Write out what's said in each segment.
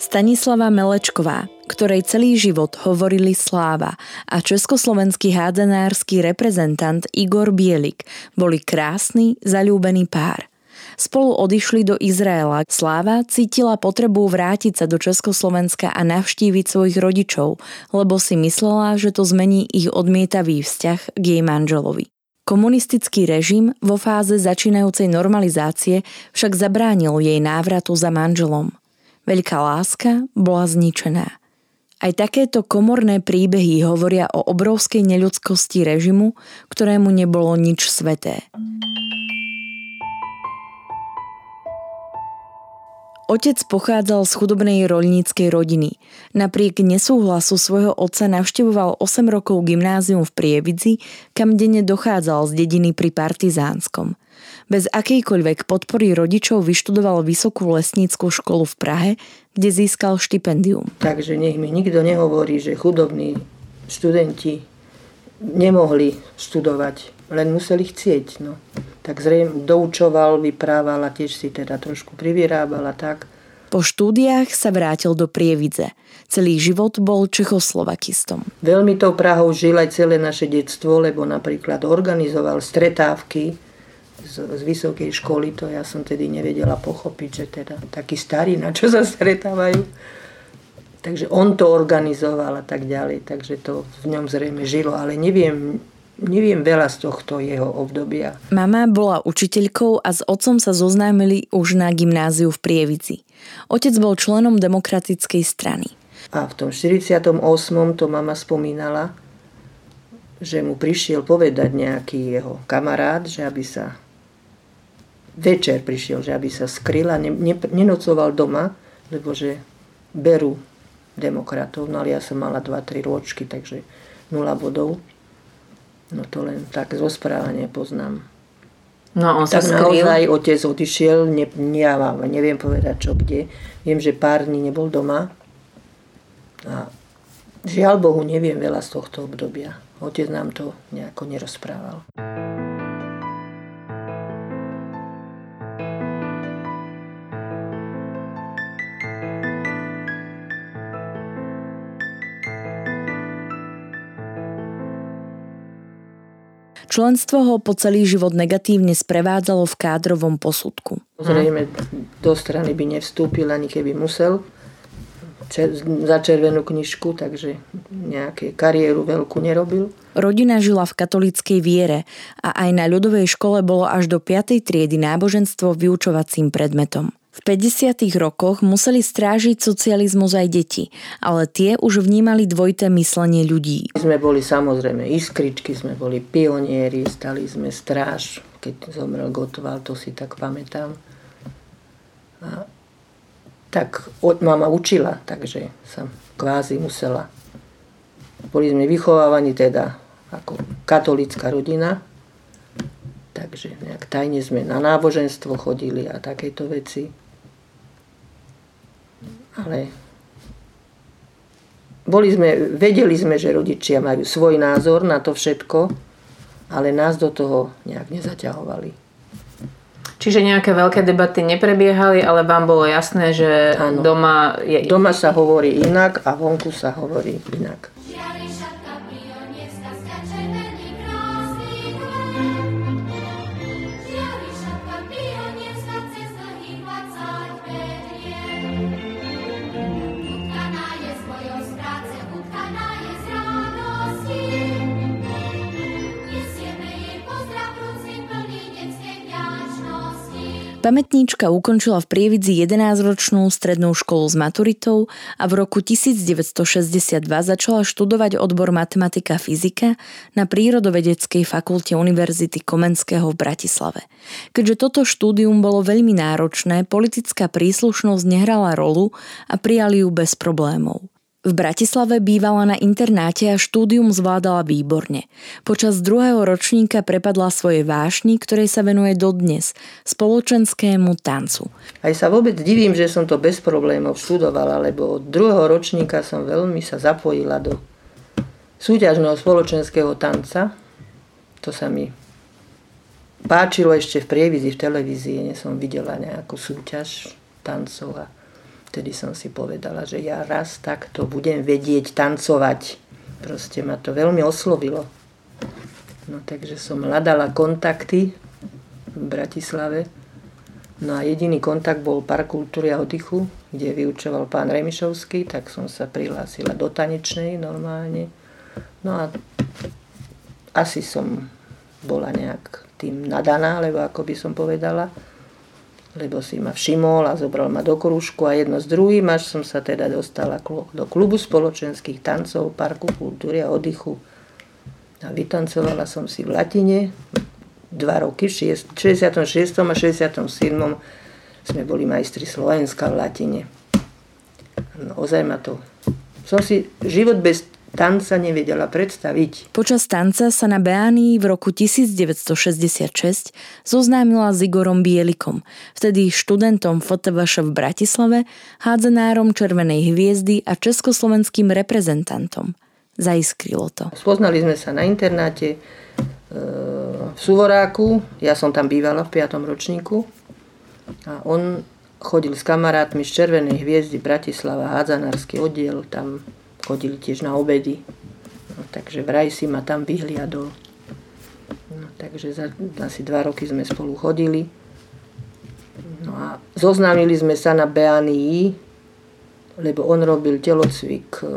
Stanislava Melečková, ktorej celý život hovorili sláva a československý hádzanársky reprezentant Igor Bielik boli krásny, zalúbený pár. Spolu odišli do Izraela. Sláva cítila potrebu vrátiť sa do Československa a navštíviť svojich rodičov, lebo si myslela, že to zmení ich odmietavý vzťah k jej manželovi. Komunistický režim vo fáze začínajúcej normalizácie však zabránil jej návratu za manželom. Veľká láska bola zničená. Aj takéto komorné príbehy hovoria o obrovskej neľudskosti režimu, ktorému nebolo nič sveté. Otec pochádzal z chudobnej roľníckej rodiny. Napriek nesúhlasu svojho otca navštevoval 8 rokov gymnázium v Prievidzi, kam denne dochádzal z dediny pri Partizánskom. Bez akejkoľvek podpory rodičov vyštudoval Vysokú lesníckú školu v Prahe, kde získal štipendium. Takže nech mi nikto nehovorí, že chudobní študenti nemohli študovať, len museli chcieť. No. Tak zrejme doučoval, a tiež si teda trošku privyrábal a tak. Po štúdiách sa vrátil do Prievidze. Celý život bol čechoslovakistom. Veľmi tou Prahou žil aj celé naše detstvo, lebo napríklad organizoval stretávky z, z vysokej školy, to ja som tedy nevedela pochopiť, že teda takí starí, na čo sa stretávajú. Takže on to organizoval a tak ďalej, takže to v ňom zrejme žilo, ale neviem, neviem veľa z tohto jeho obdobia. Mama bola učiteľkou a s otcom sa zoznámili už na gymnáziu v Prievici. Otec bol členom demokratickej strany. A v tom 48. to mama spomínala, že mu prišiel povedať nejaký jeho kamarát, že aby sa večer prišiel, že aby sa skryl a ne, ne, nenocoval doma, lebo že berú demokratov, no ale ja som mala 2-3 ročky, takže 0 bodov. No to len tak zo správania poznám. No on tak sa skryl? naozaj otec odišiel, ne, ja vám neviem povedať čo kde. Viem, že pár dní nebol doma. A žiaľ Bohu, neviem veľa z tohto obdobia. Otec nám to nejako nerozprával. Členstvo ho po celý život negatívne sprevádzalo v kádrovom posudku. Zrejme do strany by nevstúpil ani keby musel za červenú knižku, takže nejaké kariéru veľkú nerobil. Rodina žila v katolíckej viere a aj na ľudovej škole bolo až do 5. triedy náboženstvo vyučovacím predmetom. V 50. rokoch museli strážiť socializmus aj deti, ale tie už vnímali dvojité myslenie ľudí. Sme boli samozrejme iskričky, sme boli pionieri, stali sme stráž, keď zomrel Gotval, to si tak pamätám. A tak od mama učila, takže som kvázi musela. Boli sme vychovávaní teda ako katolická rodina, takže nejak tajne sme na náboženstvo chodili a takéto veci ale boli sme, vedeli sme, že rodičia majú svoj názor na to všetko, ale nás do toho nejak nezaťahovali. Čiže nejaké veľké debaty neprebiehali, ale vám bolo jasné, že ano. doma je... Doma sa hovorí inak a vonku sa hovorí inak. Pamätníčka ukončila v Prievidzi 11-ročnú strednú školu s maturitou a v roku 1962 začala študovať odbor matematika a fyzika na Prírodovedeckej fakulte Univerzity Komenského v Bratislave. Keďže toto štúdium bolo veľmi náročné, politická príslušnosť nehrala rolu a prijali ju bez problémov. V Bratislave bývala na internáte a štúdium zvládala výborne. Počas druhého ročníka prepadla svoje vášni, ktorej sa venuje dodnes, spoločenskému tancu. Aj sa vôbec divím, že som to bez problémov študovala, lebo od druhého ročníka som veľmi sa zapojila do súťažného spoločenského tanca. To sa mi páčilo ešte v prievizi, v televízii, nie som videla nejakú súťaž tancov a Vtedy som si povedala, že ja raz takto budem vedieť tancovať. Proste ma to veľmi oslovilo. No takže som hľadala kontakty v Bratislave. No a jediný kontakt bol Park kultúry a oddychu, kde vyučoval pán Remišovský, tak som sa prihlásila do tanečnej normálne. No a asi som bola nejak tým nadaná, lebo ako by som povedala lebo si ma všimol a zobral ma do krúžku a jedno s druhým, až som sa teda dostala do klubu spoločenských tancov, parku kultúry a oddychu. A vytancovala som si v latine dva roky, v 66. a 67. sme boli majstri Slovenska v latine. No, ozaj ma to... Som si život bez tanca nevedela predstaviť. Počas tanca sa na Beánii v roku 1966 zoznámila s Igorom Bielikom, vtedy študentom FTVŠ v Bratislave, hádzenárom Červenej hviezdy a československým reprezentantom. Zaiskrilo to. Spoznali sme sa na internáte e, v Suvoráku, ja som tam bývala v 5. ročníku a on chodil s kamarátmi z Červenej hviezdy Bratislava, hádzanársky oddiel, tam chodili tiež na obedy. No, takže vraj si ma tam vyhliadol. No, takže za asi dva roky sme spolu chodili. No a zoznámili sme sa na Beanii, lebo on robil telocvik e,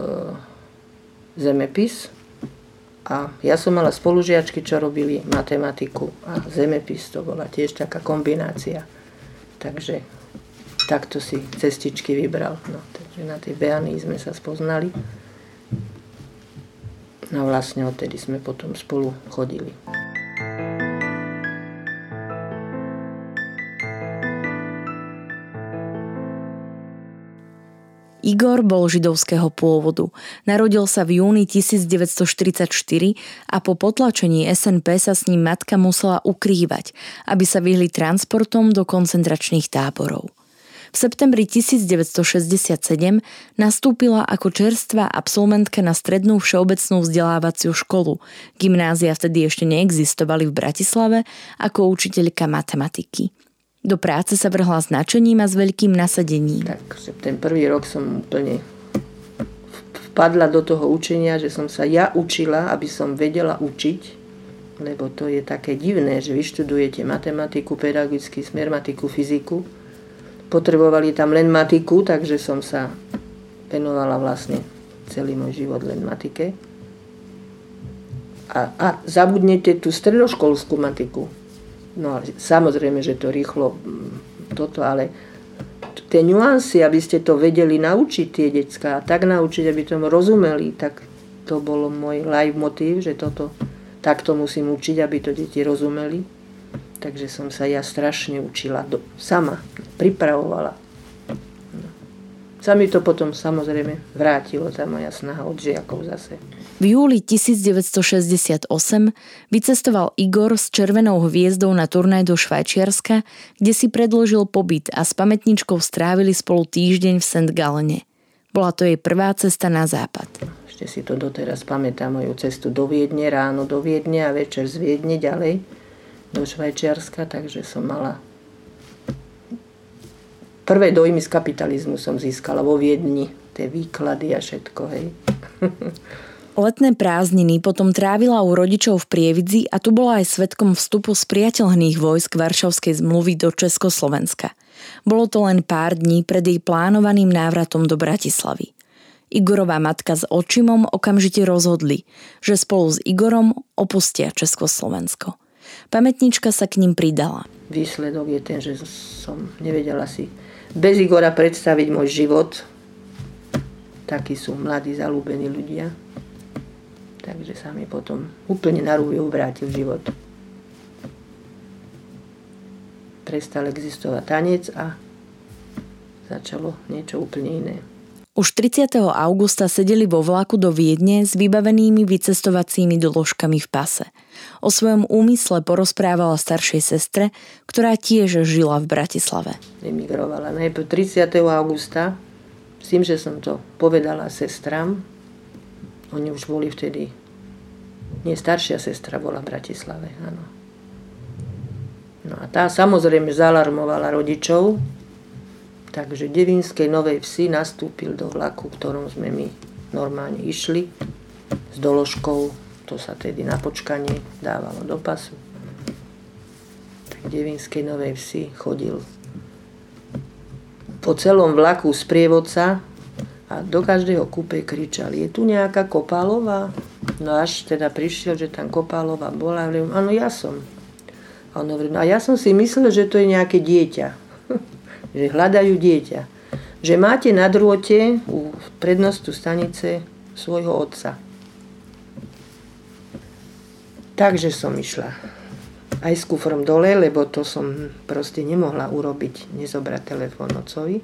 zemepis a ja som mala spolužiačky, čo robili matematiku a zemepis, to bola tiež taká kombinácia. Takže takto si cestičky vybral. No, takže na tej Beanii sme sa spoznali. No vlastne odtedy sme potom spolu chodili. Igor bol židovského pôvodu. Narodil sa v júni 1944 a po potlačení SNP sa s ním matka musela ukrývať, aby sa vyhli transportom do koncentračných táborov. V septembri 1967 nastúpila ako čerstvá absolventka na strednú všeobecnú vzdelávaciu školu. Gymnázia vtedy ešte neexistovali v Bratislave ako učiteľka matematiky. Do práce sa vrhla značením a s veľkým nasadením. Tak ten prvý rok som úplne vpadla do toho učenia, že som sa ja učila, aby som vedela učiť, lebo to je také divné, že vyštudujete matematiku, pedagogický smer, matiku, fyziku potrebovali tam len matiku, takže som sa venovala vlastne celý môj život len matike. A, a zabudnete tú stredoškolskú matiku. No ale samozrejme, že to rýchlo mm, toto, ale tie nuancy, aby ste to vedeli naučiť tie decka a tak naučiť, aby tomu rozumeli, tak to bolo môj live motív, že toto takto musím učiť, aby to deti rozumeli. Takže som sa ja strašne učila do, sama, pripravovala. No. Sa mi to potom samozrejme vrátilo, tá moja snaha od žiakov zase. V júli 1968 vycestoval Igor s červenou hviezdou na turnaj do Švajčiarska, kde si predložil pobyt a s pamätničkou strávili spolu týždeň v St. Galene. Bola to jej prvá cesta na západ. Ešte si to doteraz pamätám, moju cestu do Viedne, ráno do Viedne a večer z Viedne ďalej do Švajčiarska, takže som mala prvé dojmy z kapitalizmu som získala vo Viedni, tie výklady a všetko, hej. Letné prázdniny potom trávila u rodičov v Prievidzi a tu bola aj svetkom vstupu z priateľných vojsk Varšavskej zmluvy do Československa. Bolo to len pár dní pred jej plánovaným návratom do Bratislavy. Igorová matka s očimom okamžite rozhodli, že spolu s Igorom opustia Československo. Pamätnička sa k ním pridala. Výsledok je ten, že som nevedela si bez Igora predstaviť môj život. Takí sú mladí, zalúbení ľudia. Takže sa mi potom úplne na rúju vrátil život. Prestal existovať tanec a začalo niečo úplne iné. Už 30. augusta sedeli vo vlaku do Viedne s vybavenými vycestovacími doložkami v pase. O svojom úmysle porozprávala staršej sestre, ktorá tiež žila v Bratislave. Emigrovala najprv 30. augusta, s tým, že som to povedala sestram. Oni už boli vtedy... Nie, staršia sestra bola v Bratislave, áno. No a tá samozrejme zalarmovala rodičov, Takže Devinskej Novej Vsi nastúpil do vlaku, ktorom sme my normálne išli s doložkou, to sa tedy na počkanie dávalo do pasu. Tak Devinskej Novej Vsi chodil po celom vlaku sprievodca a do každého kúpe kričali, je tu nejaká Kopálová? No až teda prišiel, že tam Kopálová bola, a áno, ja som. A on hovorí, no a ja som si myslel, že to je nejaké dieťa že hľadajú dieťa. Že máte na drôte u prednostu stanice svojho otca. Takže som išla aj s kufrom dole, lebo to som proste nemohla urobiť, nezobrať telefón ocovi.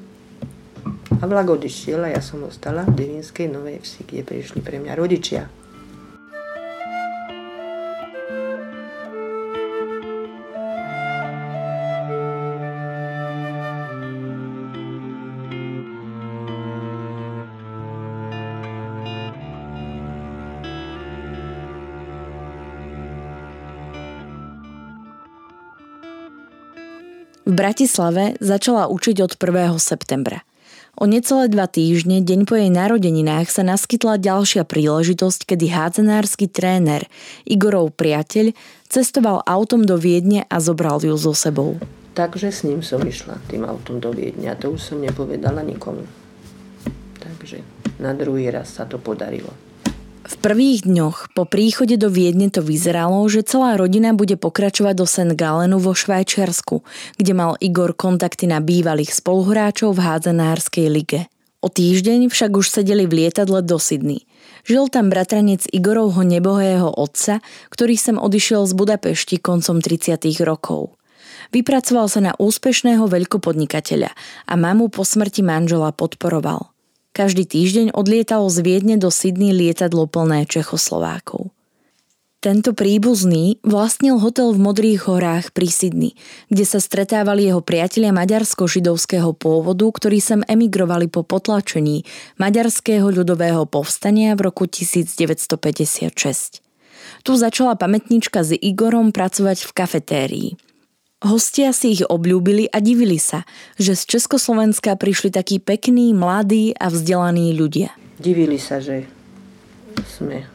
A vlak odišiel a ja som ostala v Devinskej Novej Vsi, kde prišli pre mňa rodičia. Bratislave začala učiť od 1. septembra. O necelé dva týždne, deň po jej narodeninách, sa naskytla ďalšia príležitosť, kedy hádzenársky tréner Igorov priateľ cestoval autom do Viedne a zobral ju so sebou. Takže s ním som išla tým autom do Viedne a to už som nepovedala nikomu. Takže na druhý raz sa to podarilo. V prvých dňoch po príchode do Viedne to vyzeralo, že celá rodina bude pokračovať do St. Galenu vo Švajčiarsku, kde mal Igor kontakty na bývalých spoluhráčov v hádzanárskej lige. O týždeň však už sedeli v lietadle do Sydney. Žil tam bratranec Igorovho nebohého otca, ktorý sem odišiel z Budapešti koncom 30. rokov. Vypracoval sa na úspešného veľkopodnikateľa a mamu po smrti manžela podporoval. Každý týždeň odlietalo z Viedne do Sydney lietadlo plné Čechoslovákov. Tento príbuzný vlastnil hotel v Modrých horách pri Sydney, kde sa stretávali jeho priatelia maďarsko-židovského pôvodu, ktorí sem emigrovali po potlačení maďarského ľudového povstania v roku 1956. Tu začala pamätnička s Igorom pracovať v kafetérii – Hostia si ich obľúbili a divili sa, že z Československa prišli takí pekní, mladí a vzdelaní ľudia. Divili sa, že sme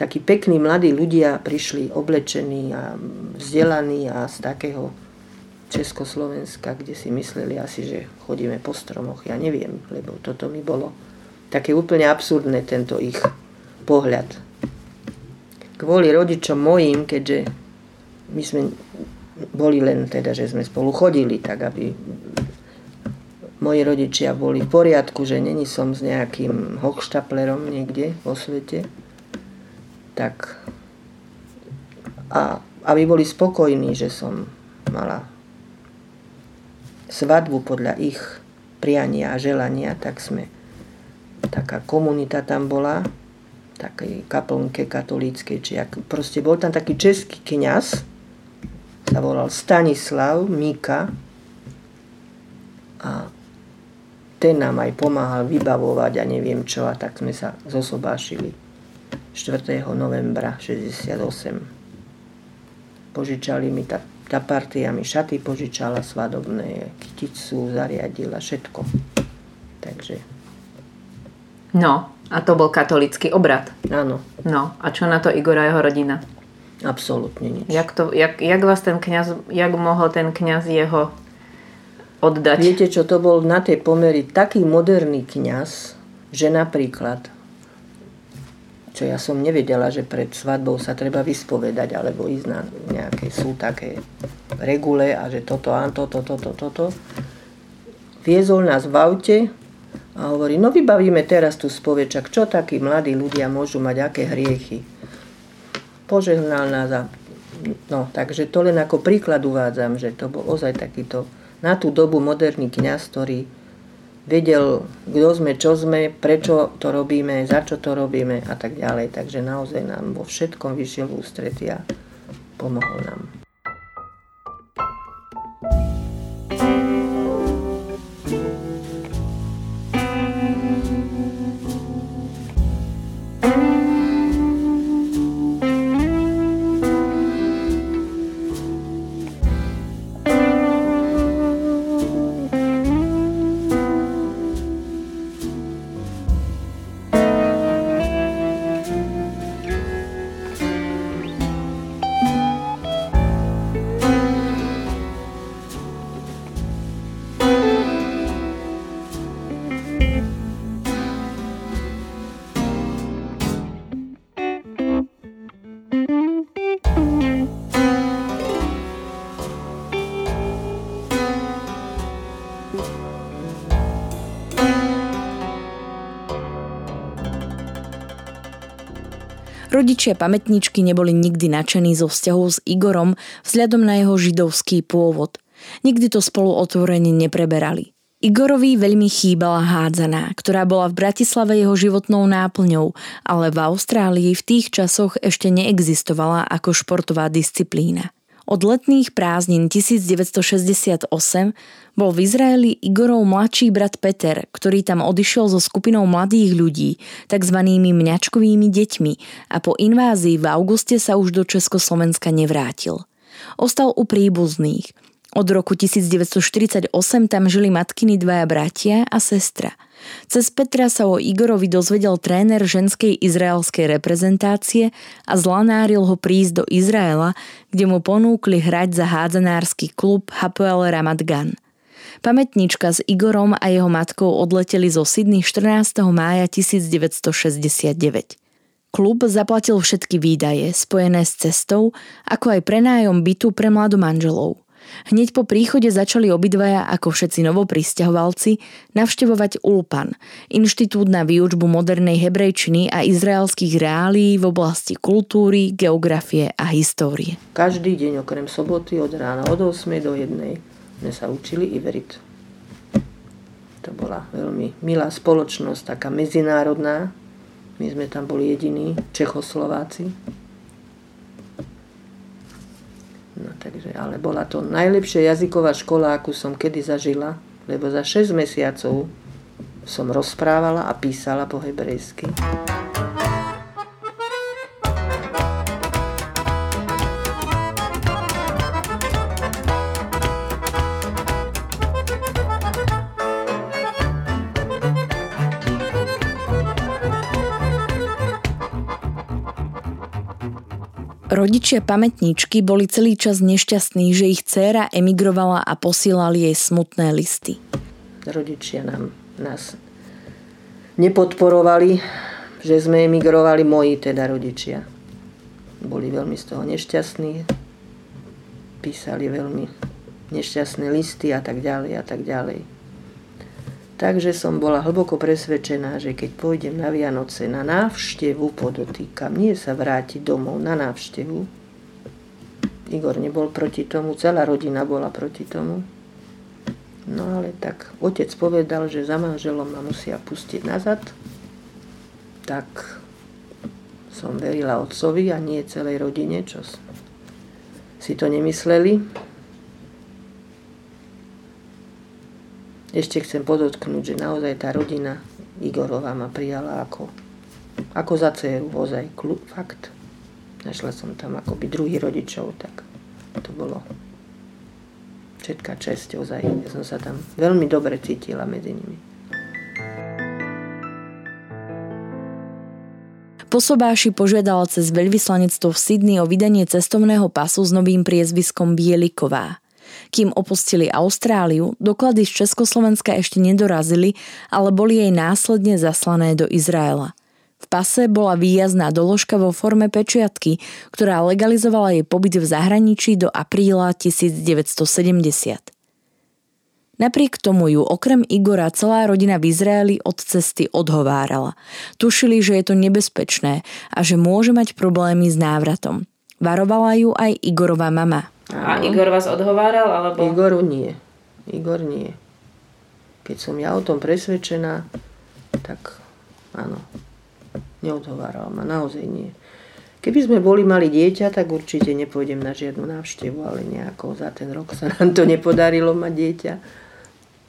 takí pekní, mladí ľudia prišli oblečení a vzdelaní a z takého Československa, kde si mysleli asi, že chodíme po stromoch. Ja neviem, lebo toto mi bolo také úplne absurdné, tento ich pohľad. Kvôli rodičom mojim, keďže my sme boli len teda, že sme spolu chodili, tak aby moji rodičia boli v poriadku, že není som s nejakým hochštaplerom niekde vo svete, tak a aby boli spokojní, že som mala svadbu podľa ich priania a želania, tak sme, taká komunita tam bola, takej kaplnke katolíckej, či ak, proste bol tam taký český kňaz, sa volal Stanislav Mika a ten nám aj pomáhal vybavovať a neviem čo a tak sme sa zosobášili 4. novembra 68. Požičali mi tá, tá partia mi šaty požičala svadobné, kyticu zariadila, všetko. Takže. No, a to bol katolický obrad. Áno. No, a čo na to Igor a jeho rodina? Absolútne nič. Jak, to, jak, jak vás ten kňaz, jak mohol ten kňaz jeho oddať? Viete čo, to bol na tej pomery taký moderný kňaz, že napríklad čo ja som nevedela, že pred svadbou sa treba vyspovedať, alebo ísť na nejaké, sú také regule a že toto, a toto, toto, toto. Viezol nás v aute a hovorí, no vybavíme teraz tu spovečak, čo takí mladí ľudia môžu mať, aké hriechy. Požehnal nás a no, takže to len ako príklad uvádzam, že to bol ozaj takýto na tú dobu moderný kňaz, ktorý vedel, kto sme, čo sme, prečo to robíme, za čo to robíme a tak ďalej. Takže naozaj nám vo všetkom vyšiel v ústretí a pomohol nám. Rodičia pamätničky neboli nikdy nadšení zo vzťahov s Igorom vzhľadom na jeho židovský pôvod. Nikdy to spolu otvorene nepreberali. Igorovi veľmi chýbala hádzaná, ktorá bola v Bratislave jeho životnou náplňou, ale v Austrálii v tých časoch ešte neexistovala ako športová disciplína. Od letných prázdnin 1968 bol v Izraeli Igorov mladší brat Peter, ktorý tam odišiel so skupinou mladých ľudí, tzv. mňačkovými deťmi a po invázii v auguste sa už do Československa nevrátil. Ostal u príbuzných. Od roku 1948 tam žili matkiny dvaja bratia a sestra – cez Petra sa o Igorovi dozvedel tréner ženskej izraelskej reprezentácie a zlanáril ho prísť do Izraela, kde mu ponúkli hrať za hádzanársky klub Hapoel Ramat Gan. Pamätnička s Igorom a jeho matkou odleteli zo Sydney 14. mája 1969. Klub zaplatil všetky výdaje spojené s cestou, ako aj prenájom bytu pre mladomanželov. Hneď po príchode začali obidvaja, ako všetci novopristahovalci, navštevovať Ulpan, inštitút na výučbu modernej hebrejčiny a izraelských reálií v oblasti kultúry, geografie a histórie. Každý deň okrem soboty od rána od 8 do 1 sme sa učili Iverit. To bola veľmi milá spoločnosť, taká medzinárodná. My sme tam boli jediní Čechoslováci. No, takže, ale bola to najlepšia jazyková škola, akú som kedy zažila, lebo za 6 mesiacov som rozprávala a písala po hebrejsky. Rodičia pamätníčky boli celý čas nešťastní, že ich dcéra emigrovala a posielali jej smutné listy. Rodičia nám, nás nepodporovali, že sme emigrovali, moji teda rodičia. Boli veľmi z toho nešťastní, písali veľmi nešťastné listy a tak ďalej a tak ďalej. Takže som bola hlboko presvedčená, že keď pôjdem na Vianoce na návštevu, podotýkam, nie sa vrátiť domov na návštevu. Igor nebol proti tomu, celá rodina bola proti tomu. No ale tak otec povedal, že za manželom ma musia pustiť nazad. Tak som verila otcovi a nie celej rodine, čo si to nemysleli. Ešte chcem podotknúť, že naozaj tá rodina Igorová ma prijala ako, ako za dceru, ozaj, fakt. Našla som tam akoby druhý rodičov, tak to bolo všetká česť, ozaj. Ja som sa tam veľmi dobre cítila medzi nimi. Posobáši požiadal cez veľvyslanectvo v Sydney o vydanie cestovného pasu s novým priezviskom Bieliková. Kým opustili Austráliu, doklady z Československa ešte nedorazili, ale boli jej následne zaslané do Izraela. V pase bola výjazná doložka vo forme pečiatky, ktorá legalizovala jej pobyt v zahraničí do apríla 1970. Napriek tomu ju okrem Igora celá rodina v Izraeli od cesty odhovárala. Tušili, že je to nebezpečné a že môže mať problémy s návratom. Varovala ju aj Igorová mama. A Igor vás odhováral? Alebo... Igoru nie. Igor nie. Keď som ja o tom presvedčená, tak áno, neodhováral ma, naozaj nie. Keby sme boli mali dieťa, tak určite nepôjdem na žiadnu návštevu, ale nejako za ten rok sa nám to nepodarilo mať dieťa.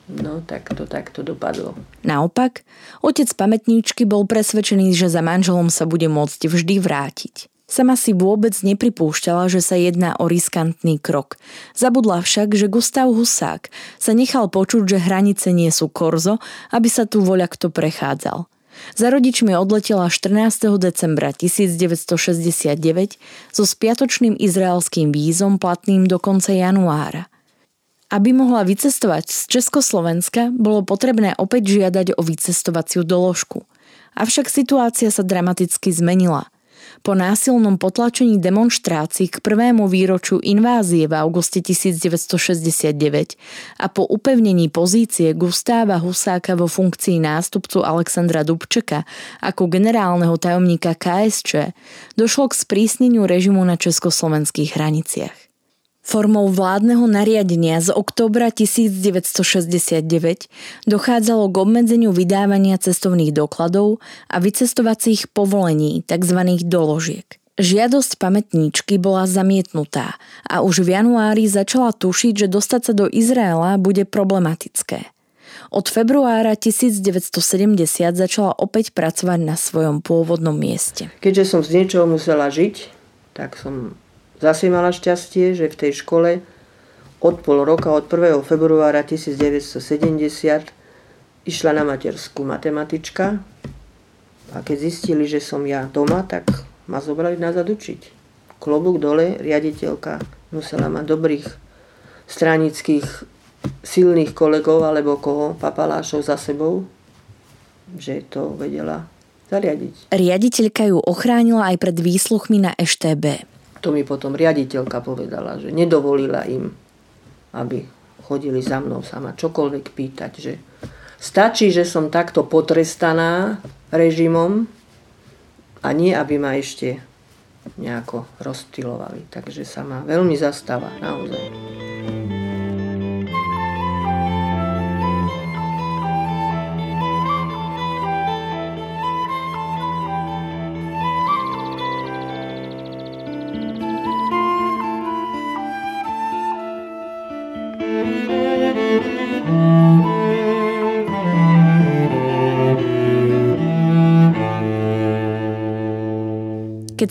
No, tak to takto dopadlo. Naopak, otec pamätníčky bol presvedčený, že za manželom sa bude môcť vždy vrátiť. Sama si vôbec nepripúšťala, že sa jedná o riskantný krok. Zabudla však, že Gustav Husák sa nechal počuť, že hranice nie sú korzo, aby sa tu voľa kto prechádzal. Za rodičmi odletela 14. decembra 1969 so spiatočným izraelským vízom platným do konca januára. Aby mohla vycestovať z Československa, bolo potrebné opäť žiadať o vycestovaciu doložku. Avšak situácia sa dramaticky zmenila – po násilnom potlačení demonstrácií k prvému výročiu invázie v auguste 1969 a po upevnení pozície Gustáva Husáka vo funkcii nástupcu Alexandra Dubčeka ako generálneho tajomníka KSČ došlo k sprísneniu režimu na československých hraniciach. Formou vládneho nariadenia z októbra 1969 dochádzalo k obmedzeniu vydávania cestovných dokladov a vycestovacích povolení, tzv. doložiek. Žiadosť pamätníčky bola zamietnutá a už v januári začala tušiť, že dostať sa do Izraela bude problematické. Od februára 1970 začala opäť pracovať na svojom pôvodnom mieste. Keďže som z niečoho musela žiť, tak som Zase mala šťastie, že v tej škole od pol roka, od 1. februára 1970 išla na materskú matematička a keď zistili, že som ja doma, tak ma zobrali nazad učiť. Klobúk dole, riaditeľka musela mať dobrých stranických silných kolegov alebo koho, papalášov za sebou, že to vedela zariadiť. Riaditeľka ju ochránila aj pred výsluchmi na EŠTB. To mi potom riaditeľka povedala, že nedovolila im, aby chodili za mnou sa ma čokoľvek pýtať, že stačí, že som takto potrestaná režimom a nie, aby ma ešte nejako rozptilovali. Takže sa ma veľmi zastáva, naozaj.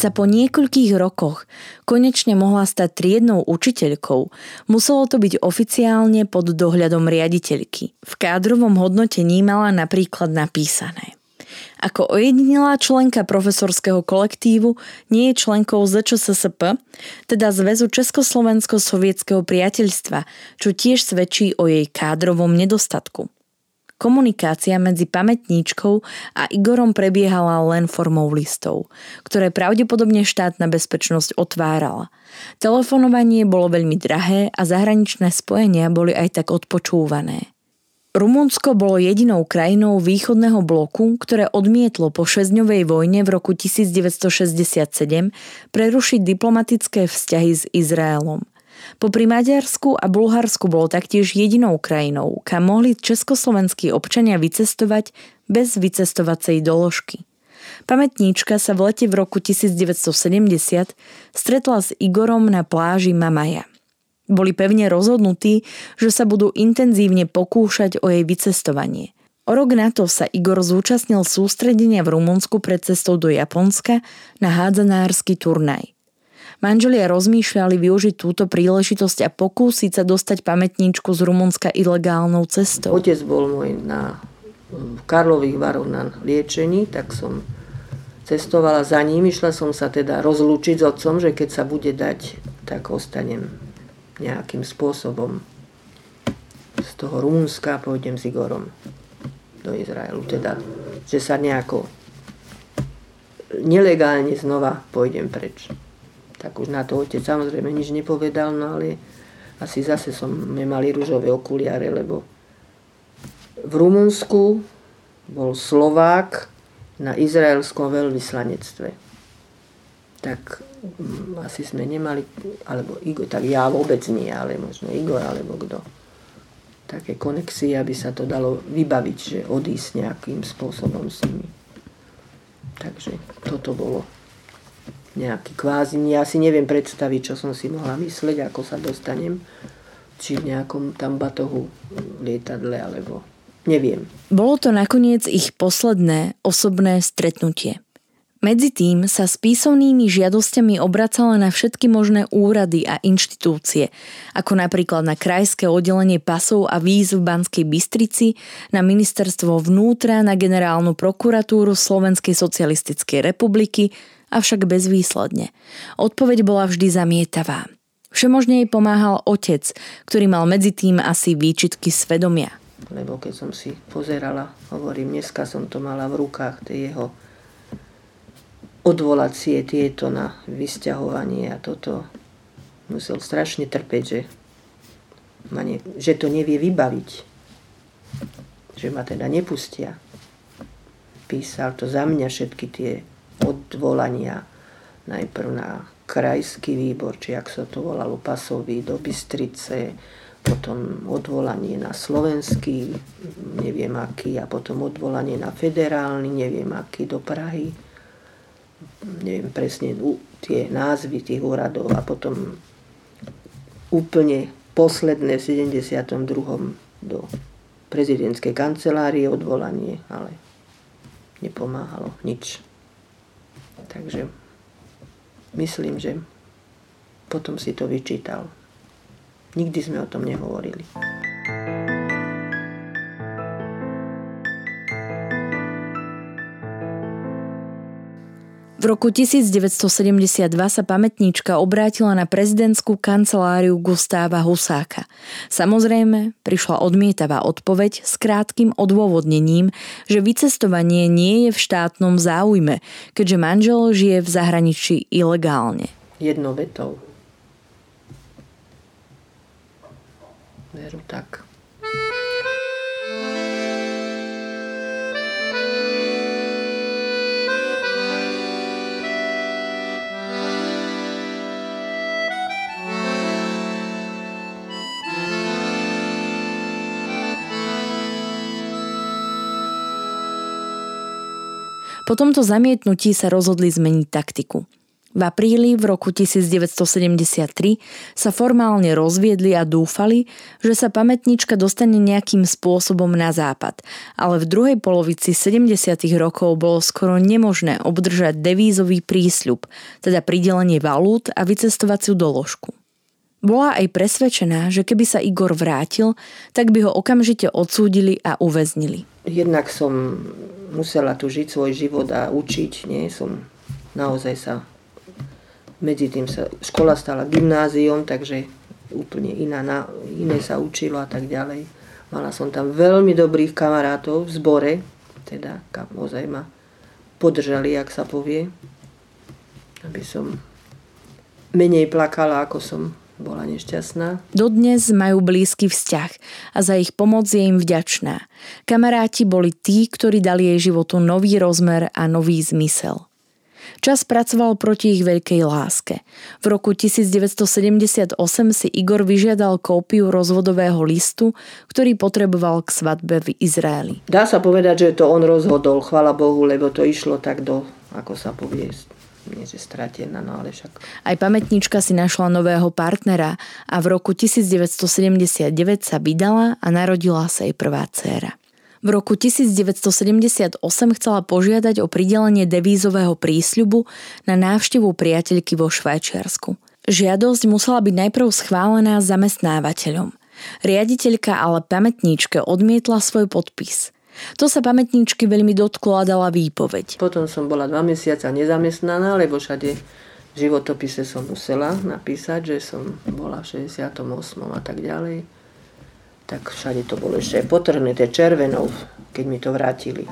Sa po niekoľkých rokoch konečne mohla stať triednou učiteľkou, muselo to byť oficiálne pod dohľadom riaditeľky. V kádrovom hodnotení mala napríklad napísané. Ako ojedinelá členka profesorského kolektívu nie je členkou ZČSSP, teda Zväzu Československo-sovietského priateľstva, čo tiež svedčí o jej kádrovom nedostatku. Komunikácia medzi pamätníčkou a Igorom prebiehala len formou listov, ktoré pravdepodobne štátna bezpečnosť otvárala. Telefonovanie bolo veľmi drahé a zahraničné spojenia boli aj tak odpočúvané. Rumunsko bolo jedinou krajinou východného bloku, ktoré odmietlo po šesťdňovej vojne v roku 1967 prerušiť diplomatické vzťahy s Izraelom. Popri Maďarsku a Bulharsku bolo taktiež jedinou krajinou, kam mohli československí občania vycestovať bez vycestovacej doložky. Pamätníčka sa v lete v roku 1970 stretla s Igorom na pláži Mamaja. Boli pevne rozhodnutí, že sa budú intenzívne pokúšať o jej vycestovanie. O rok na to sa Igor zúčastnil sústredenia v Rumunsku pred cestou do Japonska na hádzanársky turnaj. Manželia rozmýšľali využiť túto príležitosť a pokúsiť sa dostať pamätníčku z Rumunska ilegálnou cestou. Otec bol môj na Karlových varoch na liečení, tak som cestovala za ním. Išla som sa teda rozlúčiť s otcom, že keď sa bude dať, tak ostanem nejakým spôsobom z toho Rumunska a pôjdem s Igorom do Izraelu. Teda, že sa nejako nelegálne znova pôjdem preč. Tak už na to otec samozrejme nič nepovedal, no ale asi zase som mali rúžové okuliare, lebo v Rumunsku bol Slovák na izraelskom veľvyslanectve. Tak mm, asi sme nemali, alebo Igor, tak ja vôbec nie, ale možno Igor, alebo kto. Také konexie, aby sa to dalo vybaviť, že odísť nejakým spôsobom s nimi. Takže toto bolo nejaký kvázi, ja si neviem predstaviť, čo som si mohla mysleť, ako sa dostanem, či v nejakom tam batohu lietadle, alebo neviem. Bolo to nakoniec ich posledné osobné stretnutie. Medzi tým sa s písomnými žiadosťami obracala na všetky možné úrady a inštitúcie, ako napríklad na krajské oddelenie pasov a víz v Banskej Bystrici, na ministerstvo vnútra, na generálnu prokuratúru Slovenskej socialistickej republiky, avšak bezvýsledne. Odpoveď bola vždy zamietavá. Všemožne jej pomáhal otec, ktorý mal medzi tým asi výčitky svedomia. Lebo keď som si pozerala, hovorím, dneska som to mala v rukách, tie jeho odvolacie tieto na vysťahovanie a toto musel strašne trpeť, že, ma ne, že to nevie vybaviť. Že ma teda nepustia. Písal to za mňa všetky tie odvolania. Najprv na krajský výbor, či ak sa to volalo pasový do Bystrice, potom odvolanie na slovenský, neviem aký, a potom odvolanie na federálny, neviem aký, do Prahy neviem presne tie názvy tých úradov a potom úplne posledné v 72. do prezidentskej kancelárie odvolanie, ale nepomáhalo nič. Takže myslím, že potom si to vyčítal. Nikdy sme o tom nehovorili. V roku 1972 sa pamätníčka obrátila na prezidentskú kanceláriu Gustáva Husáka. Samozrejme, prišla odmietavá odpoveď s krátkým odôvodnením, že vycestovanie nie je v štátnom záujme, keďže manžel žije v zahraničí ilegálne. Jednou vetou. Veru tak. Po tomto zamietnutí sa rozhodli zmeniť taktiku. V apríli v roku 1973 sa formálne rozviedli a dúfali, že sa pamätnička dostane nejakým spôsobom na západ, ale v druhej polovici 70. rokov bolo skoro nemožné obdržať devízový prísľub, teda pridelenie valút a vycestovaciu doložku. Bola aj presvedčená, že keby sa Igor vrátil, tak by ho okamžite odsúdili a uväznili. Jednak som musela tu žiť svoj život a učiť. Nie? Som naozaj sa medzi tým sa škola stala gymnáziom, takže úplne iná, na, iné sa učilo a tak ďalej. Mala som tam veľmi dobrých kamarátov v zbore, teda ozaj ma podržali, ak sa povie, aby som menej plakala, ako som bola nešťastná. Dodnes majú blízky vzťah a za ich pomoc je im vďačná. Kamaráti boli tí, ktorí dali jej životu nový rozmer a nový zmysel. Čas pracoval proti ich veľkej láske. V roku 1978 si Igor vyžiadal kópiu rozvodového listu, ktorý potreboval k svadbe v Izraeli. Dá sa povedať, že to on rozhodol, chvala Bohu, lebo to išlo tak do, ako sa povie, nie že stratená, no ale však. Aj pamätnička si našla nového partnera a v roku 1979 sa vydala a narodila sa jej prvá dcéra. V roku 1978 chcela požiadať o pridelenie devízového prísľubu na návštevu priateľky vo Švajčiarsku. Žiadosť musela byť najprv schválená zamestnávateľom. Riaditeľka ale pamätníčke odmietla svoj podpis. To sa pamätníčky veľmi dotklo a dala výpoveď. Potom som bola dva mesiaca nezamestnaná, lebo všade v životopise som musela napísať, že som bola v 68. a tak ďalej. Tak všade to bolo ešte potrhnuté červenou, keď mi to vrátili.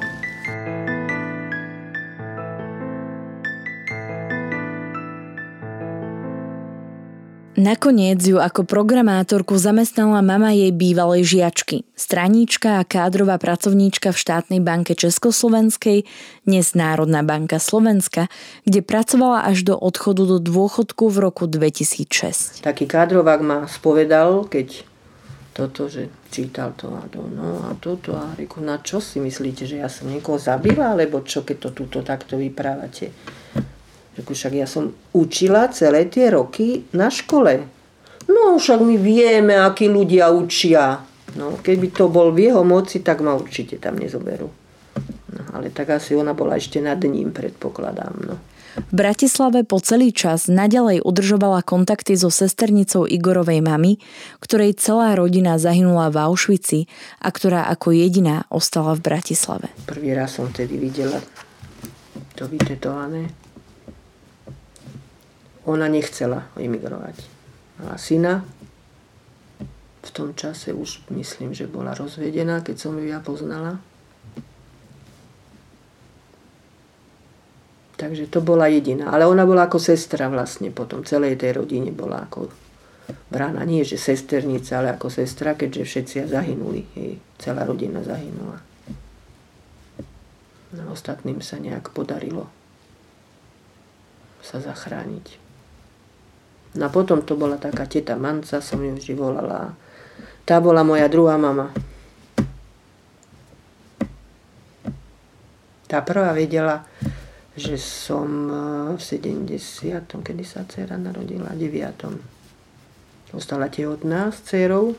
Nakoniec ju ako programátorku zamestnala mama jej bývalej žiačky, straníčka a kádrová pracovníčka v štátnej banke Československej, dnes Národná banka Slovenska, kde pracovala až do odchodu do dôchodku v roku 2006. Taký kádrovák ma spovedal, keď toto, že čítal to a to, no a toto a reku, na čo si myslíte, že ja som niekoho zabila, alebo čo, keď to túto takto vyprávate? Reku, však ja som učila celé tie roky na škole. No však my vieme, akí ľudia učia. No, keby to bol v jeho moci, tak ma určite tam nezoberú. No, ale tak asi ona bola ešte nad ním, predpokladám. No. V Bratislave po celý čas nadalej udržovala kontakty so sesternicou Igorovej mamy, ktorej celá rodina zahynula v Auschwitzi a ktorá ako jediná ostala v Bratislave. Prvý raz som tedy videla to vytetované ona nechcela emigrovať. Mala syna, v tom čase už myslím, že bola rozvedená, keď som ju ja poznala. Takže to bola jediná. Ale ona bola ako sestra vlastne potom. Celej tej rodine bola ako brána. Nie, že sesternica, ale ako sestra, keďže všetci zahynuli. Jej celá rodina zahynula. No, ostatným sa nejak podarilo sa zachrániť. No a potom to bola taká teta Manca, som ju vždy volala. Tá bola moja druhá mama. Tá prvá vedela, že som eh, v 70. kedy sa dcera narodila, 9. Ostala tehotná s dcerou.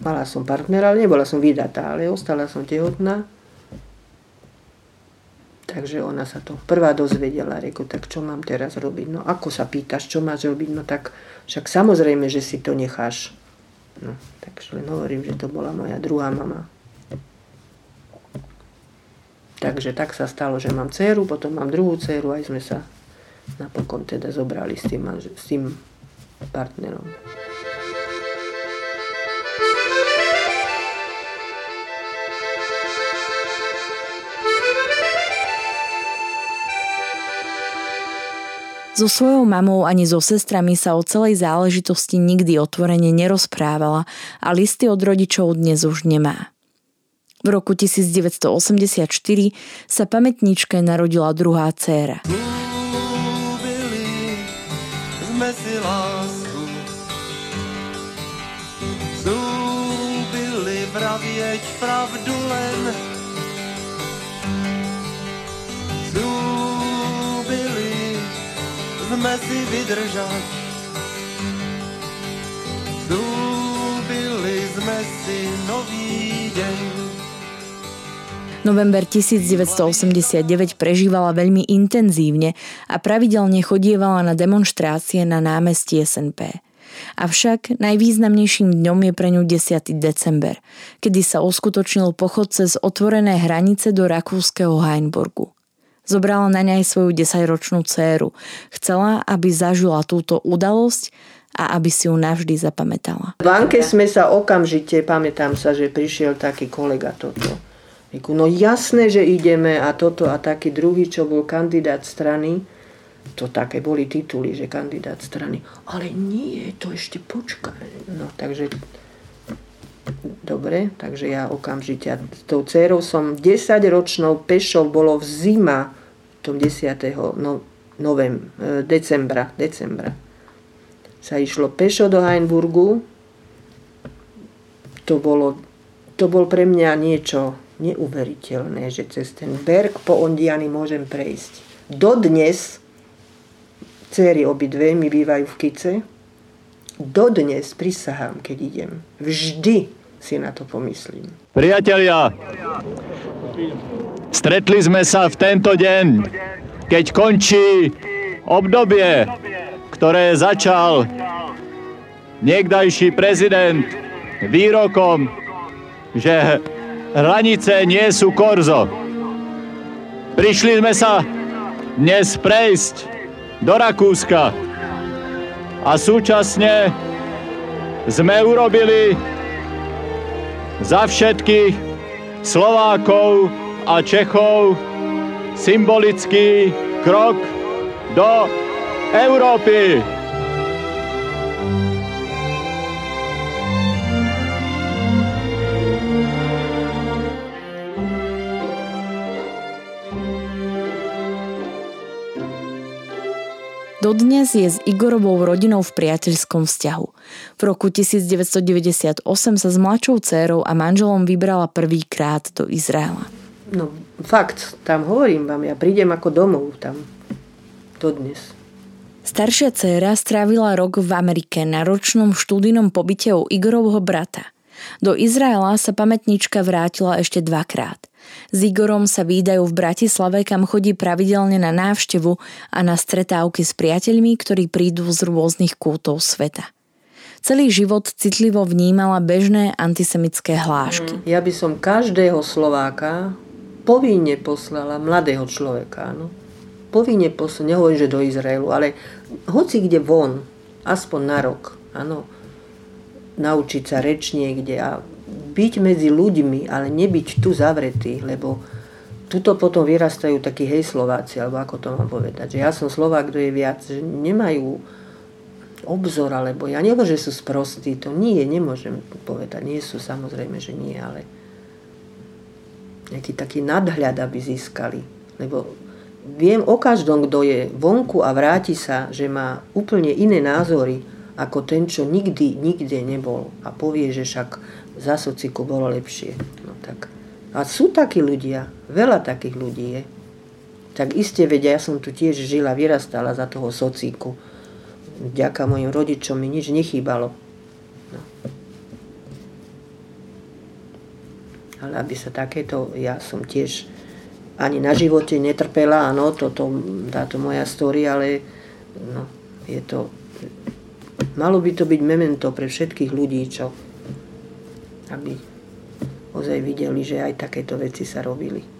Mala som partnera, ale nebola som vydatá, ale ostala som tehotná. Takže ona sa to prvá dozvedela, reku, tak čo mám teraz robiť? No ako sa pýtaš, čo máš robiť? No tak však samozrejme, že si to necháš. No, takže len hovorím, že to bola moja druhá mama. Takže tak sa stalo, že mám dceru, potom mám druhú dceru, aj sme sa napokon teda zobrali s tým, s tým partnerom. So svojou mamou ani so sestrami sa o celej záležitosti nikdy otvorene nerozprávala a listy od rodičov dnes už nemá. V roku 1984 sa pamätničke narodila druhá dcéra. Sme si vydržať. Zúbili sme si nový deň. November 1989 prežívala veľmi intenzívne a pravidelne chodievala na demonstrácie na námestí SNP. Avšak najvýznamnejším dňom je pre ňu 10. december, kedy sa uskutočnil pochod cez otvorené hranice do rakúskeho Heinburgu. Zobrala na nej svoju desaťročnú dceru. Chcela, aby zažila túto udalosť a aby si ju navždy zapamätala. V banke sme sa okamžite, pamätám sa, že prišiel taký kolega toto. No jasné, že ideme a toto a taký druhý, čo bol kandidát strany, to také boli tituly, že kandidát strany. Ale nie, to ešte počkaj. No takže Dobre, takže ja okamžite. S tou dcerou som 10 ročnou pešou, bolo v zima, tom 10. No, novem, e, decembra, decembra. Sa išlo pešo do Heinburgu. To bolo, to bol pre mňa niečo neuveriteľné, že cez ten berg po Ondiany môžem prejsť. Dodnes, céry obidve mi bývajú v Kice, dodnes prisahám, keď idem. Vždy si na to pomyslím. Priatelia, stretli sme sa v tento deň, keď končí obdobie, ktoré začal niekdajší prezident výrokom, že hranice nie sú korzo. Prišli sme sa dnes prejsť do Rakúska, a súčasne sme urobili za všetkých Slovákov a Čechov symbolický krok do Európy. Dodnes je s Igorovou rodinou v priateľskom vzťahu. V roku 1998 sa s mladšou dcérou a manželom vybrala prvýkrát do Izraela. No fakt, tam hovorím vám, ja prídem ako domov tam. Dodnes. Staršia dcéra strávila rok v Amerike na ročnom štúdijnom pobyte u Igorovho brata. Do Izraela sa pamätnička vrátila ešte dvakrát. S Igorom sa výdajú v Bratislave, kam chodí pravidelne na návštevu a na stretávky s priateľmi, ktorí prídu z rôznych kútov sveta. Celý život citlivo vnímala bežné antisemické hlášky. Mm, ja by som každého Slováka povinne poslala mladého človeka. No. Povinne poslala, nehovorím, že do Izraelu, ale hoci kde von, aspoň na rok. Áno naučiť sa reč niekde a byť medzi ľuďmi, ale nebyť tu zavretý, lebo tuto potom vyrastajú takí hej Slováci, alebo ako to mám povedať, že ja som Slovák, kto je viac, že nemajú obzor, alebo ja neviem, že sú sprostí, to nie, nemôžem povedať, nie sú samozrejme, že nie, ale nejaký taký nadhľad, aby získali, lebo viem o každom, kto je vonku a vráti sa, že má úplne iné názory, ako ten, čo nikdy, nikde nebol a povie, že však za sociku bolo lepšie. No tak. A sú takí ľudia, veľa takých ľudí je. Tak iste vedia, ja som tu tiež žila, vyrastala za toho sociku. Vďaka mojim rodičom mi nič nechýbalo. No. Ale aby sa takéto, ja som tiež ani na živote netrpela, áno, toto, táto moja story, ale no, je to Malo by to byť memento pre všetkých ľudí, čo aby ozaj videli, že aj takéto veci sa robili.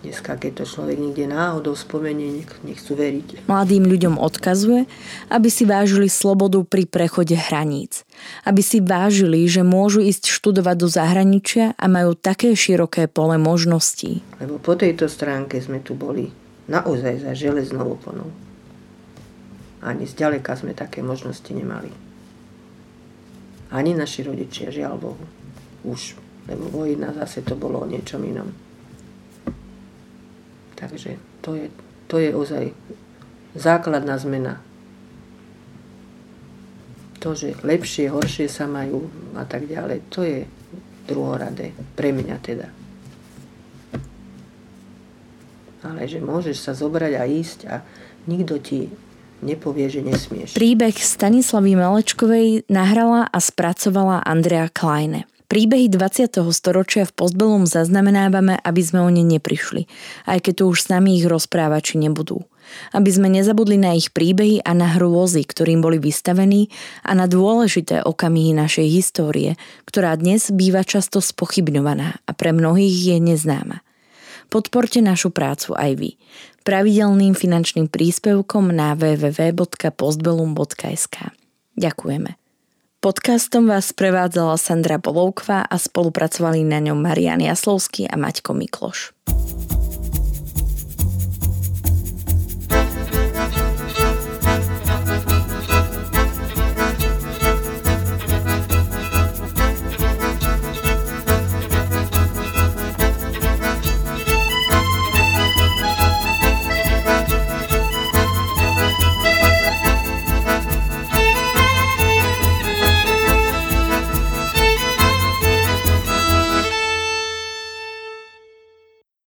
Dneska, keď to človek niekde náhodou spomenie, nech, nechcú veriť. Mladým ľuďom odkazuje, aby si vážili slobodu pri prechode hraníc. Aby si vážili, že môžu ísť študovať do zahraničia a majú také široké pole možností. Lebo po tejto stránke sme tu boli naozaj za železnou oponou. Ani zďaleka sme také možnosti nemali. Ani naši rodičia, žiaľ Bohu. Už, lebo vojna zase to bolo o niečom inom. Takže to je, to je ozaj základná zmena. To, že lepšie, horšie sa majú a tak ďalej, to je druhoradé. Pre mňa teda. Ale že môžeš sa zobrať a ísť a nikto ti nepovie, že nesmieš. Príbeh Stanislavy Malečkovej nahrala a spracovala Andrea Kleine. Príbehy 20. storočia v Postbelum zaznamenávame, aby sme o ne neprišli, aj keď tu už s nami ich rozprávači nebudú. Aby sme nezabudli na ich príbehy a na hrôzy, ktorým boli vystavení a na dôležité okamihy našej histórie, ktorá dnes býva často spochybňovaná a pre mnohých je neznáma. Podporte našu prácu aj vy pravidelným finančným príspevkom na www.postbellum.sk. Ďakujeme. Podcastom vás prevádzala Sandra Bolovková a spolupracovali na ňom Marian Jaslovský a Maťko Mikloš.